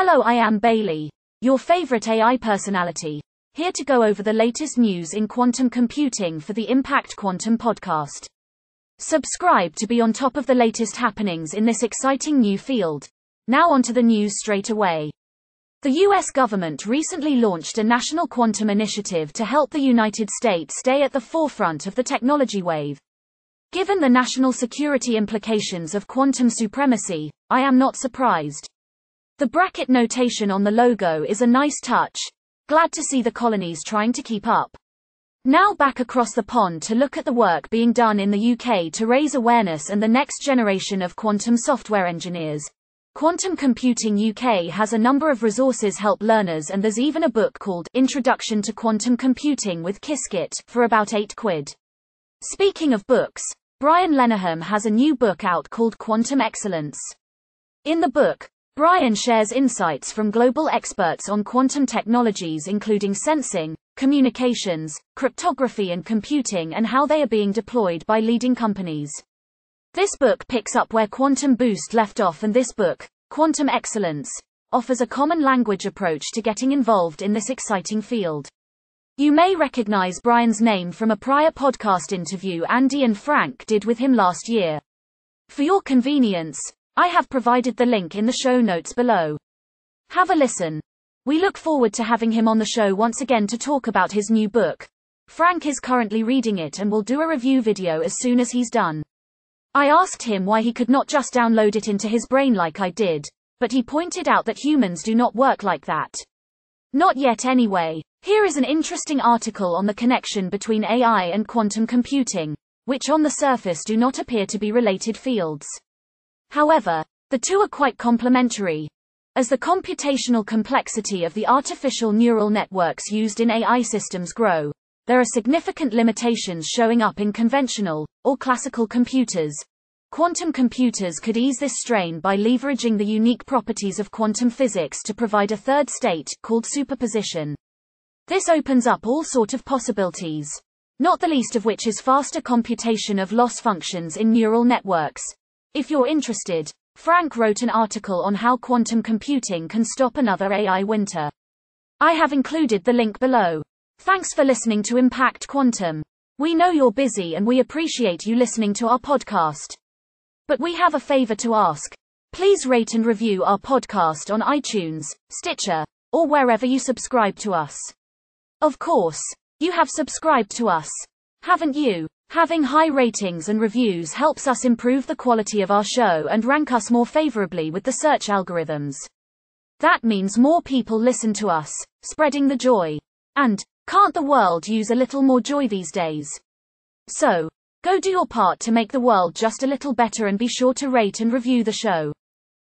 Hello, I am Bailey, your favorite AI personality, here to go over the latest news in quantum computing for the Impact Quantum podcast. Subscribe to be on top of the latest happenings in this exciting new field. Now onto the news straight away. The US government recently launched a national quantum initiative to help the United States stay at the forefront of the technology wave. Given the national security implications of quantum supremacy, I am not surprised. The bracket notation on the logo is a nice touch. Glad to see the colonies trying to keep up. Now back across the pond to look at the work being done in the UK to raise awareness and the next generation of quantum software engineers. Quantum Computing UK has a number of resources help learners and there's even a book called Introduction to Quantum Computing with Qiskit for about 8 quid. Speaking of books, Brian Lenahan has a new book out called Quantum Excellence. In the book, Brian shares insights from global experts on quantum technologies including sensing, communications, cryptography and computing and how they are being deployed by leading companies. This book picks up where Quantum Boost left off and this book, Quantum Excellence, offers a common language approach to getting involved in this exciting field. You may recognize Brian's name from a prior podcast interview Andy and Frank did with him last year. For your convenience, I have provided the link in the show notes below. Have a listen. We look forward to having him on the show once again to talk about his new book. Frank is currently reading it and will do a review video as soon as he's done. I asked him why he could not just download it into his brain like I did, but he pointed out that humans do not work like that. Not yet anyway. Here is an interesting article on the connection between AI and quantum computing, which on the surface do not appear to be related fields. However, the two are quite complementary. As the computational complexity of the artificial neural networks used in AI systems grow, there are significant limitations showing up in conventional, or classical computers. Quantum computers could ease this strain by leveraging the unique properties of quantum physics to provide a third state, called superposition. This opens up all sort of possibilities. Not the least of which is faster computation of loss functions in neural networks, if you're interested, Frank wrote an article on how quantum computing can stop another AI winter. I have included the link below. Thanks for listening to Impact Quantum. We know you're busy and we appreciate you listening to our podcast. But we have a favor to ask. Please rate and review our podcast on iTunes, Stitcher, or wherever you subscribe to us. Of course, you have subscribed to us. Haven't you? Having high ratings and reviews helps us improve the quality of our show and rank us more favorably with the search algorithms. That means more people listen to us, spreading the joy. And, can't the world use a little more joy these days? So, go do your part to make the world just a little better and be sure to rate and review the show.